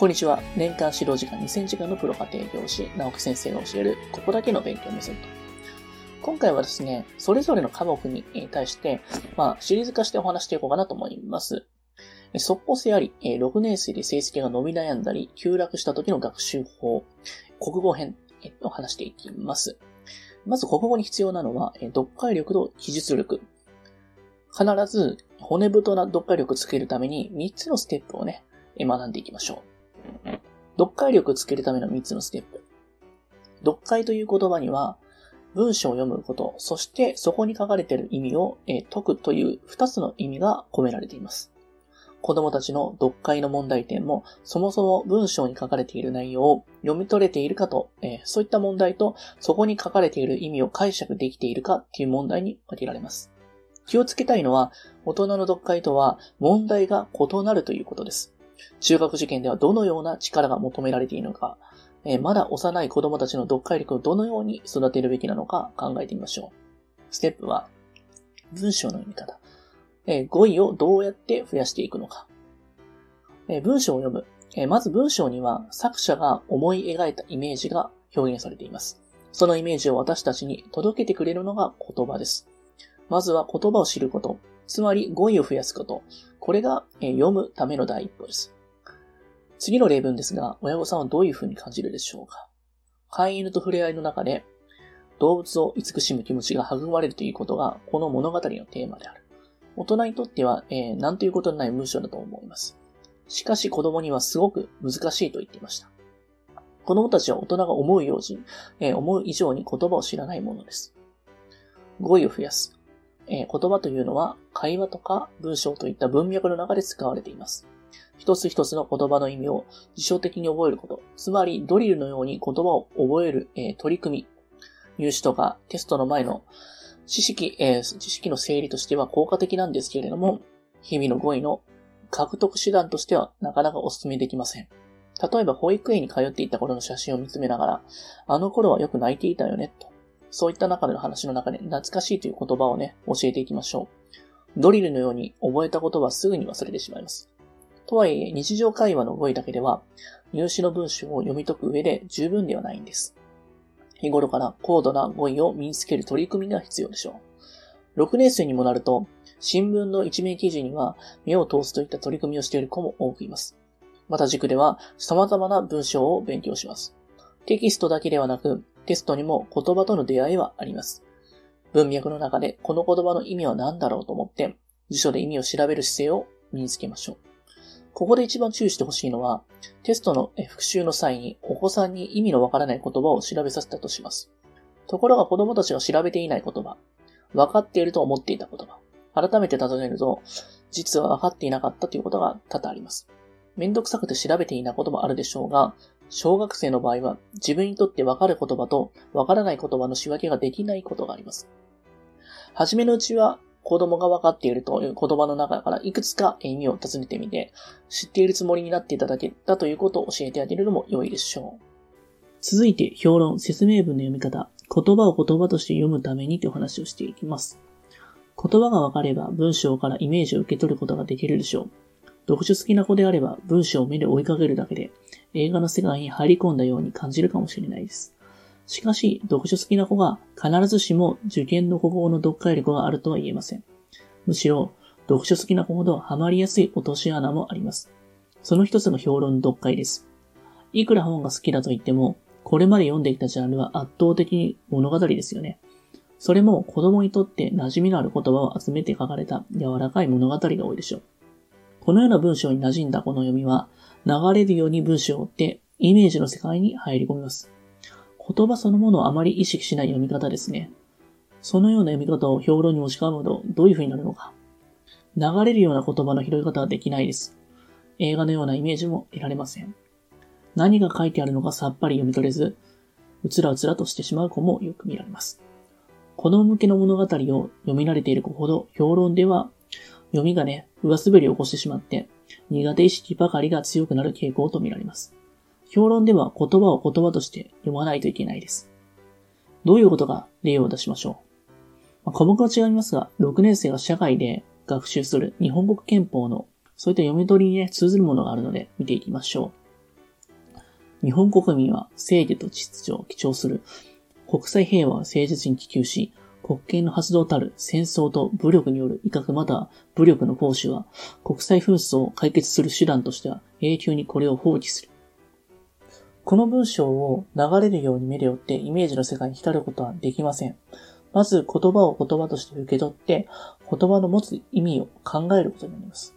こんにちは。年間指導時間2000時間のプロ家庭教師、直木先生が教える、ここだけの勉強メソッド。今回はですね、それぞれの科目に対して、まあ、シリーズ化してお話していこうかなと思います。速攻性あり、6年生で成績が伸び悩んだり、急落した時の学習法、国語編を話していきます。まず国語に必要なのは、読解力と記述力。必ず骨太な読解力をつけるために3つのステップをね、学んでいきましょう。読解力をつけるための3つのステップ。読解という言葉には、文章を読むこと、そしてそこに書かれている意味を、え解くという2つの意味が込められています。子供たちの読解の問題点も、そもそも文章に書かれている内容を読み取れているかと、えー、そういった問題と、そこに書かれている意味を解釈できているかっていう問題に分けられます。気をつけたいのは、大人の読解とは問題が異なるということです。中学受験ではどのような力が求められているのか、え、まだ幼い子供たちの読解力をどのように育てるべきなのか考えてみましょう。ステップは、文章の読み方。え、語彙をどうやって増やしていくのか。え、文章を読む。え、まず文章には作者が思い描いたイメージが表現されています。そのイメージを私たちに届けてくれるのが言葉です。まずは言葉を知ること。つまり語彙を増やすこと。これが読むための第一歩です。次の例文ですが、親御さんはどういう風に感じるでしょうか飼い犬と触れ合いの中で、動物を慈しむ気持ちが育まれるということが、この物語のテーマである。大人にとっては、えー、なんということのない文章だと思います。しかし子供にはすごく難しいと言っていました。子供たちは大人が思うように、えー、思う以上に言葉を知らないものです。語彙を増やす。えー、言葉というのは会話とか文章といった文脈の中で使われています。一つ一つの言葉の意味を辞書的に覚えること。つまり、ドリルのように言葉を覚える、えー、取り組み。入試とかテストの前の知識、えー、知識の整理としては効果的なんですけれども、日々の語彙の獲得手段としてはなかなかお勧めできません。例えば、保育園に通っていた頃の写真を見つめながら、あの頃はよく泣いていたよね、と。そういった中での話の中で懐かしいという言葉をね、教えていきましょう。ドリルのように覚えたことはすぐに忘れてしまいます。とはいえ、日常会話の語彙だけでは、入試の文章を読み解く上で十分ではないんです。日頃から高度な語彙を身につける取り組みが必要でしょう。6年生にもなると、新聞の一面記事には目を通すといった取り組みをしている子も多くいます。また塾では様々な文章を勉強します。テキストだけではなく、テストにも言葉との出会いはあります。文脈の中でこの言葉の意味は何だろうと思って、辞書で意味を調べる姿勢を身につけましょう。ここで一番注意してほしいのは、テストの復習の際にお子さんに意味のわからない言葉を調べさせたとします。ところが子供たちが調べていない言葉、分かっていると思っていた言葉、改めて尋ねると、実は分かっていなかったということが多々あります。めんどくさくて調べていないこともあるでしょうが、小学生の場合は自分にとって分かる言葉と分からない言葉の仕分けができないことがあります。はじめのうちは子供が分かっているという言葉の中からいくつか意味を尋ねてみて、知っているつもりになっていただけたということを教えてあげるのも良いでしょう。続いて、評論、説明文の読み方、言葉を言葉として読むためにという話をしていきます。言葉が分かれば文章からイメージを受け取ることができるでしょう。読書好きな子であれば文章を目で追いかけるだけで映画の世界に入り込んだように感じるかもしれないです。しかし、読書好きな子が必ずしも受験の国語の読解力があるとは言えません。むしろ、読書好きな子ほどハマりやすい落とし穴もあります。その一つが評論読解です。いくら本が好きだと言っても、これまで読んできたジャンルは圧倒的に物語ですよね。それも子供にとって馴染みのある言葉を集めて書かれた柔らかい物語が多いでしょう。このような文章に馴染んだこの読みは、流れるように文章を追ってイメージの世界に入り込みます。言葉そのものをあまり意識しない読み方ですね。そのような読み方を評論に持ち込むとどういう風になるのか。流れるような言葉の拾い方はできないです。映画のようなイメージも得られません。何が書いてあるのかさっぱり読み取れず、うつらうつらとしてしまう子もよく見られます。子供向けの物語を読み慣れている子ほど評論では読みがね、上滑りを起こしてしまって、苦手意識ばかりが強くなる傾向と見られます。評論では言葉を言葉として読まないといけないです。どういうことか例を出しましょう。まあ、科目は違いますが、6年生が社会で学習する日本国憲法のそういった読み取りにね、通ずるものがあるので見ていきましょう。日本国民は正義と秩序を基調する。国際平和は誠実に希求し、国権の発動たる戦争と武力による威嚇または武力の行使は国際紛争を解決する手段としては永久にこれを放棄する。この文章を流れるように目で追ってイメージの世界に浸ることはできません。まず言葉を言葉として受け取って言葉の持つ意味を考えることになります。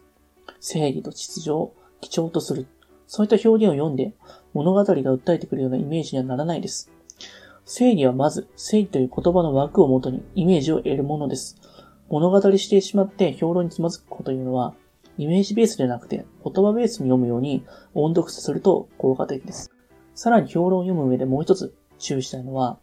正義と秩序を基調とする。そういった表現を読んで物語が訴えてくるようなイメージにはならないです。正義はまず、正義という言葉の枠をもとにイメージを得るものです。物語してしまって評論につまずくことというのは、イメージベースでなくて言葉ベースに読むように音読すると効果的です。さらに評論を読む上でもう一つ注意したいのは、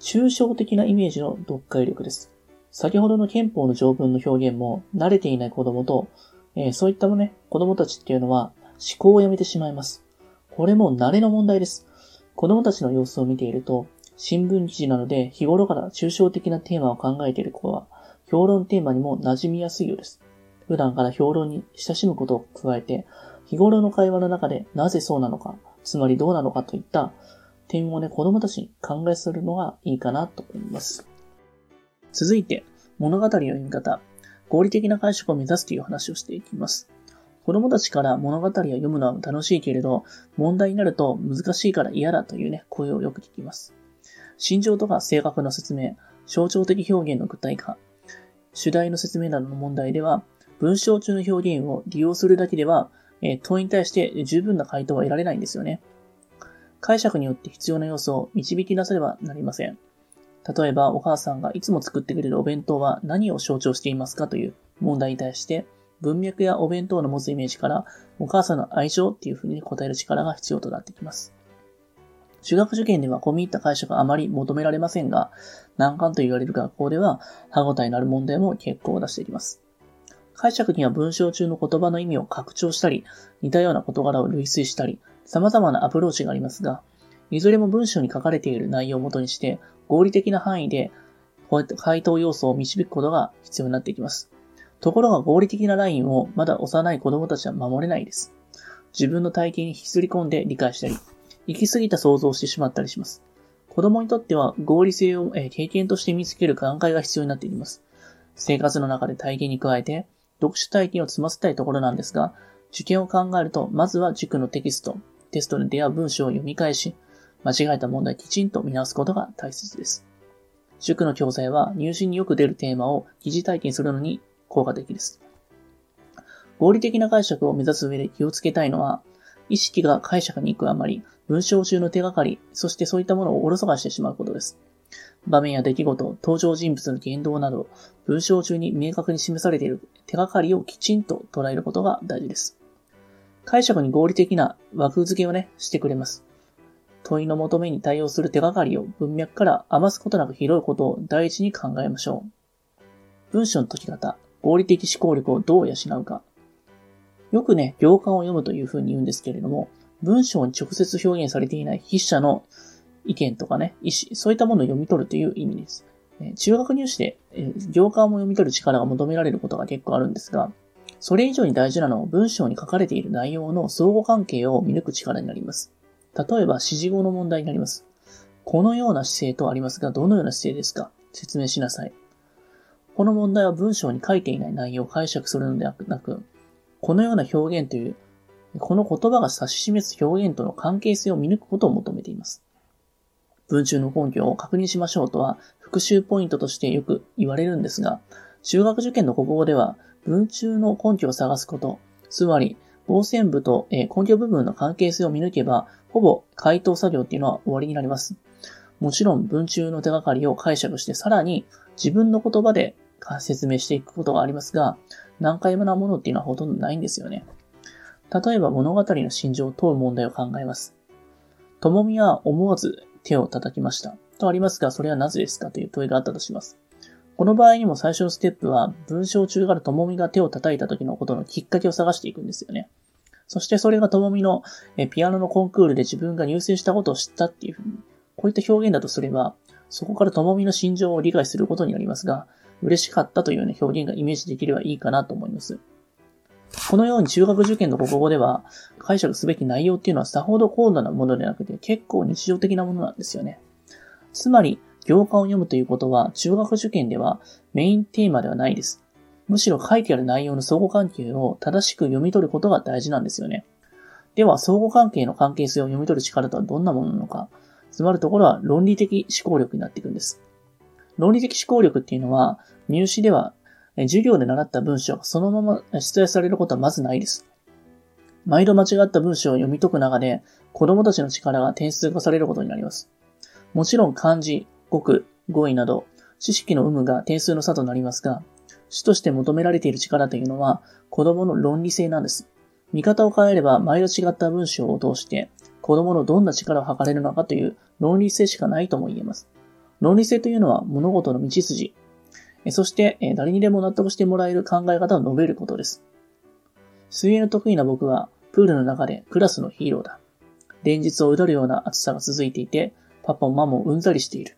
抽象的なイメージの読解力です。先ほどの憲法の条文の表現も慣れていない子供と、えー、そういったね、子供たちっていうのは思考をやめてしまいます。これも慣れの問題です。子供たちの様子を見ていると、新聞記事なので日頃から抽象的なテーマを考えている子は、評論テーマにも馴染みやすいようです。普段から評論に親しむことを加えて、日頃の会話の中でなぜそうなのか、つまりどうなのかといった点をね、子供たちに考えするのがいいかなと思います。続いて、物語の読み方、合理的な解釈を目指すという話をしていきます。子供たちから物語を読むのは楽しいけれど、問題になると難しいから嫌だというね、声をよく聞きます。心情とか性格の説明、象徴的表現の具体化、主題の説明などの問題では、文章中の表現を利用するだけでは、え問いに対して十分な回答は得られないんですよね。解釈によって必要な要素を導き出せればなりません。例えば、お母さんがいつも作ってくれるお弁当は何を象徴していますかという問題に対して、文脈やお弁当の持つイメージから、お母さんの愛情っていうふうに答える力が必要となってきます。中学受験では込み入った解釈があまり求められませんが、難関と言われる学校では、歯応えのある問題も結構出していきます。解釈には文章中の言葉の意味を拡張したり、似たような事柄を類推したり、様々なアプローチがありますが、いずれも文章に書かれている内容をもとにして、合理的な範囲で、回答要素を導くことが必要になっていきます。ところが合理的なラインをまだ幼い子供たちは守れないです。自分の体験に引きずり込んで理解したり、行き過ぎた想像をしてしまったりします。子供にとっては合理性を経験として見つける段階が必要になっています。生活の中で体験に加えて、読書体験を積ませたいところなんですが、受験を考えると、まずは塾のテキスト、テストで出会う文章を読み返し、間違えた問題きちんと見直すことが大切です。塾の教材は入試によく出るテーマを疑似体験するのに効果的です。合理的な解釈を目指す上で気をつけたいのは、意識が解釈に行くあまり、文章中の手がかり、そしてそういったものをおろそかしてしまうことです。場面や出来事、登場人物の言動など、文章中に明確に示されている手がかりをきちんと捉えることが大事です。解釈に合理的な枠付けをね、してくれます。問いの求めに対応する手がかりを文脈から余すことなく拾うことを第一に考えましょう。文章の解き方、合理的思考力をどう養うか。よくね、行間を読むというふうに言うんですけれども、文章に直接表現されていない筆者の意見とかね、意思、そういったものを読み取るという意味です。中学入試で、行間も読み取る力が求められることが結構あるんですが、それ以上に大事なのは文章に書かれている内容の相互関係を見抜く力になります。例えば、指示語の問題になります。このような姿勢とありますが、どのような姿勢ですか？説明しなさい。この問題は文章に書いていない内容を解釈するのではなく、このような表現という、この言葉が指し示す表現との関係性を見抜くことを求めています。文中の根拠を確認しましょうとは復習ポイントとしてよく言われるんですが、中学受験の国語では文中の根拠を探すこと、つまり、傍線部と根拠部分の関係性を見抜けば、ほぼ回答作業っていうのは終わりになります。もちろん文中の手がかりを解釈してさらに自分の言葉で説明していくことがありますが、難解なものっていうのはほとんどないんですよね。例えば物語の心情を問う問題を考えます。ともみは思わず手を叩きました。とありますが、それはなぜですか？という問いがあったとします。この場合にも最初のステップは、文章中からともみが手を叩いた時のことのきっかけを探していくんですよね。そしてそれがともみのピアノのコンクールで自分が入選したことを知ったっていうふうに、こういった表現だとすれば、そこからともみの心情を理解することになりますが、嬉しかったというような表現がイメージできればいいかなと思います。このように中学受験の国語では解釈すべき内容っていうのはさほど高度なものでなくて結構日常的なものなんですよね。つまり、行間を読むということは中学受験ではメインテーマではないです。むしろ書いてある内容の相互関係を正しく読み取ることが大事なんですよね。では、相互関係の関係性を読み取る力とはどんなものなのか。つまるところは論理的思考力になっていくんです。論理的思考力っていうのは、入試では授業で習った文章がそのまま出題されることはまずないです。毎度間違った文章を読み解く中で、子供たちの力が点数化されることになります。もちろん漢字、語句、語彙など、知識の有無が点数の差となりますが、主として求められている力というのは、子供の論理性なんです。見方を変えれば、毎度違った文章を通して、子供のどんな力を測れるのかという論理性しかないとも言えます。論理性というのは物事の道筋、そして、誰にでも納得してもらえる考え方を述べることです。水泳の得意な僕は、プールの中でクラスのヒーローだ。連日をうどるような暑さが続いていて、パパもママもうんざりしている。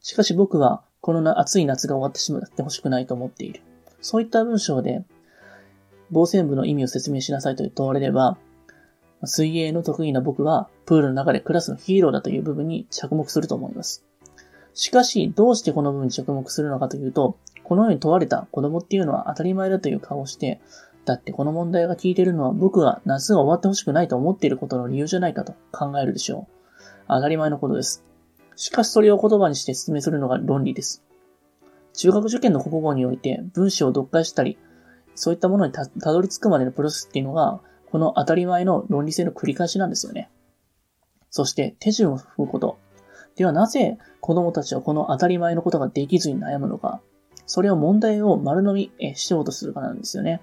しかし僕は、この暑い夏が終わってしまってほしくないと思っている。そういった文章で、防線部の意味を説明しなさいと問われれば、水泳の得意な僕は、プールの中でクラスのヒーローだという部分に着目すると思います。しかし、どうしてこの部分に着目するのかというと、このように問われた子供っていうのは当たり前だという顔をして、だってこの問題が聞いてるのは僕が夏が終わってほしくないと思っていることの理由じゃないかと考えるでしょう。当たり前のことです。しかしそれを言葉にして説明するのが論理です。中学受験の国語において文章を読解したり、そういったものにたどり着くまでのプロセスっていうのが、この当たり前の論理性の繰り返しなんですよね。そして手順を踏むこと。ではなぜ子供たちはこの当たり前のことができずに悩むのか。それを問題を丸飲みしようとするかなんですよね。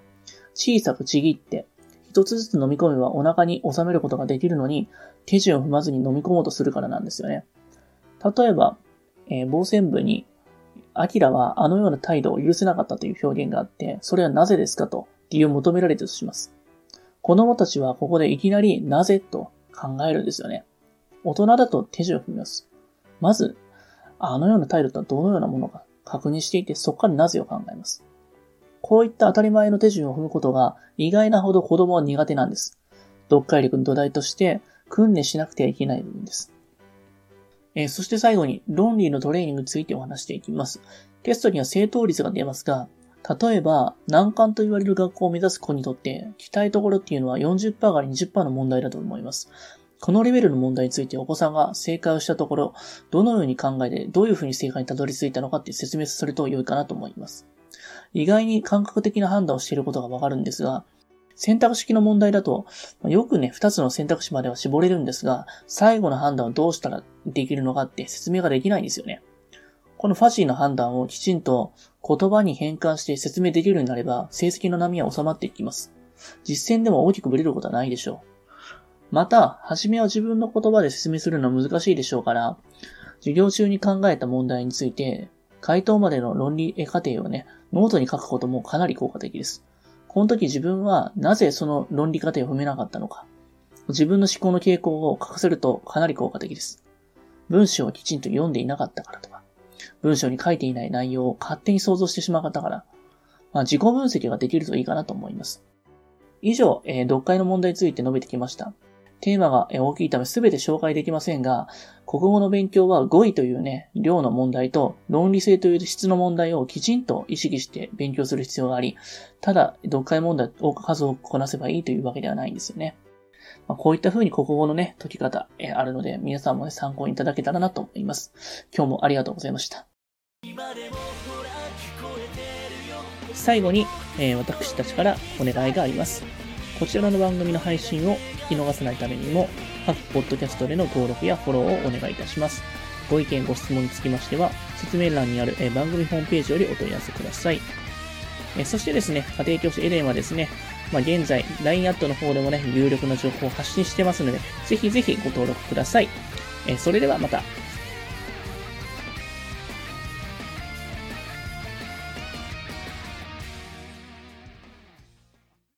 小さくちぎって、一つずつ飲み込めばお腹に収めることができるのに、手順を踏まずに飲み込もうとするからなんですよね。例えば、えー、防線部に、アキラはあのような態度を許せなかったという表現があって、それはなぜですかと理由を求められてとします。子供たちはここでいきなりなぜと考えるんですよね。大人だと手順を踏みます。まず、あのような態度とはどのようなものか確認していて、そこからなぜを考えます。こういった当たり前の手順を踏むことが意外なほど子供は苦手なんです。読解力の土台として訓練しなくてはいけない部分です。えー、そして最後に論理のトレーニングについてお話していきます。テストには正答率が出ますが、例えば難関と言われる学校を目指す子にとって期待ところっていうのは40%から20%の問題だと思います。このレベルの問題についてお子さんが正解をしたところ、どのように考えて、どういうふうに正解にたどり着いたのかって説明すると良いかなと思います。意外に感覚的な判断をしていることがわかるんですが、選択式の問題だと、よくね、二つの選択肢までは絞れるんですが、最後の判断をどうしたらできるのかって説明ができないんですよね。このファジーな判断をきちんと言葉に変換して説明できるようになれば、成績の波は収まっていきます。実践でも大きくブレることはないでしょう。また、はじめは自分の言葉で説明するのは難しいでしょうから、授業中に考えた問題について、回答までの論理過程をね、ノートに書くこともかなり効果的です。この時自分はなぜその論理過程を踏めなかったのか、自分の思考の傾向を書かせるとかなり効果的です。文章をきちんと読んでいなかったからとか、文章に書いていない内容を勝手に想像してしまったから、まあ、自己分析ができるといいかなと思います。以上、えー、読解の問題について述べてきました。テーマが大きいため全て紹介できませんが、国語の勉強は語彙というね、量の問題と論理性という質の問題をきちんと意識して勉強する必要があり、ただ読解問題を数をこなせばいいというわけではないんですよね。まあ、こういった風に国語のね、解き方、えあるので、皆さんもね、参考にいただけたらなと思います。今日もありがとうございました。最後に、えー、私たちからお願いがあります。こちらの番組の配信を聞き逃さないためにも、各ポッドキャストでの登録やフォローをお願いいたします。ご意見、ご質問につきましては、説明欄にあるえ番組ホームページよりお問い合わせください。えそしてですね、家庭教師エレンはですね、まあ、現在、LINE アットの方でもね、有力な情報を発信してますので、ぜひぜひご登録ください。えそれではまた。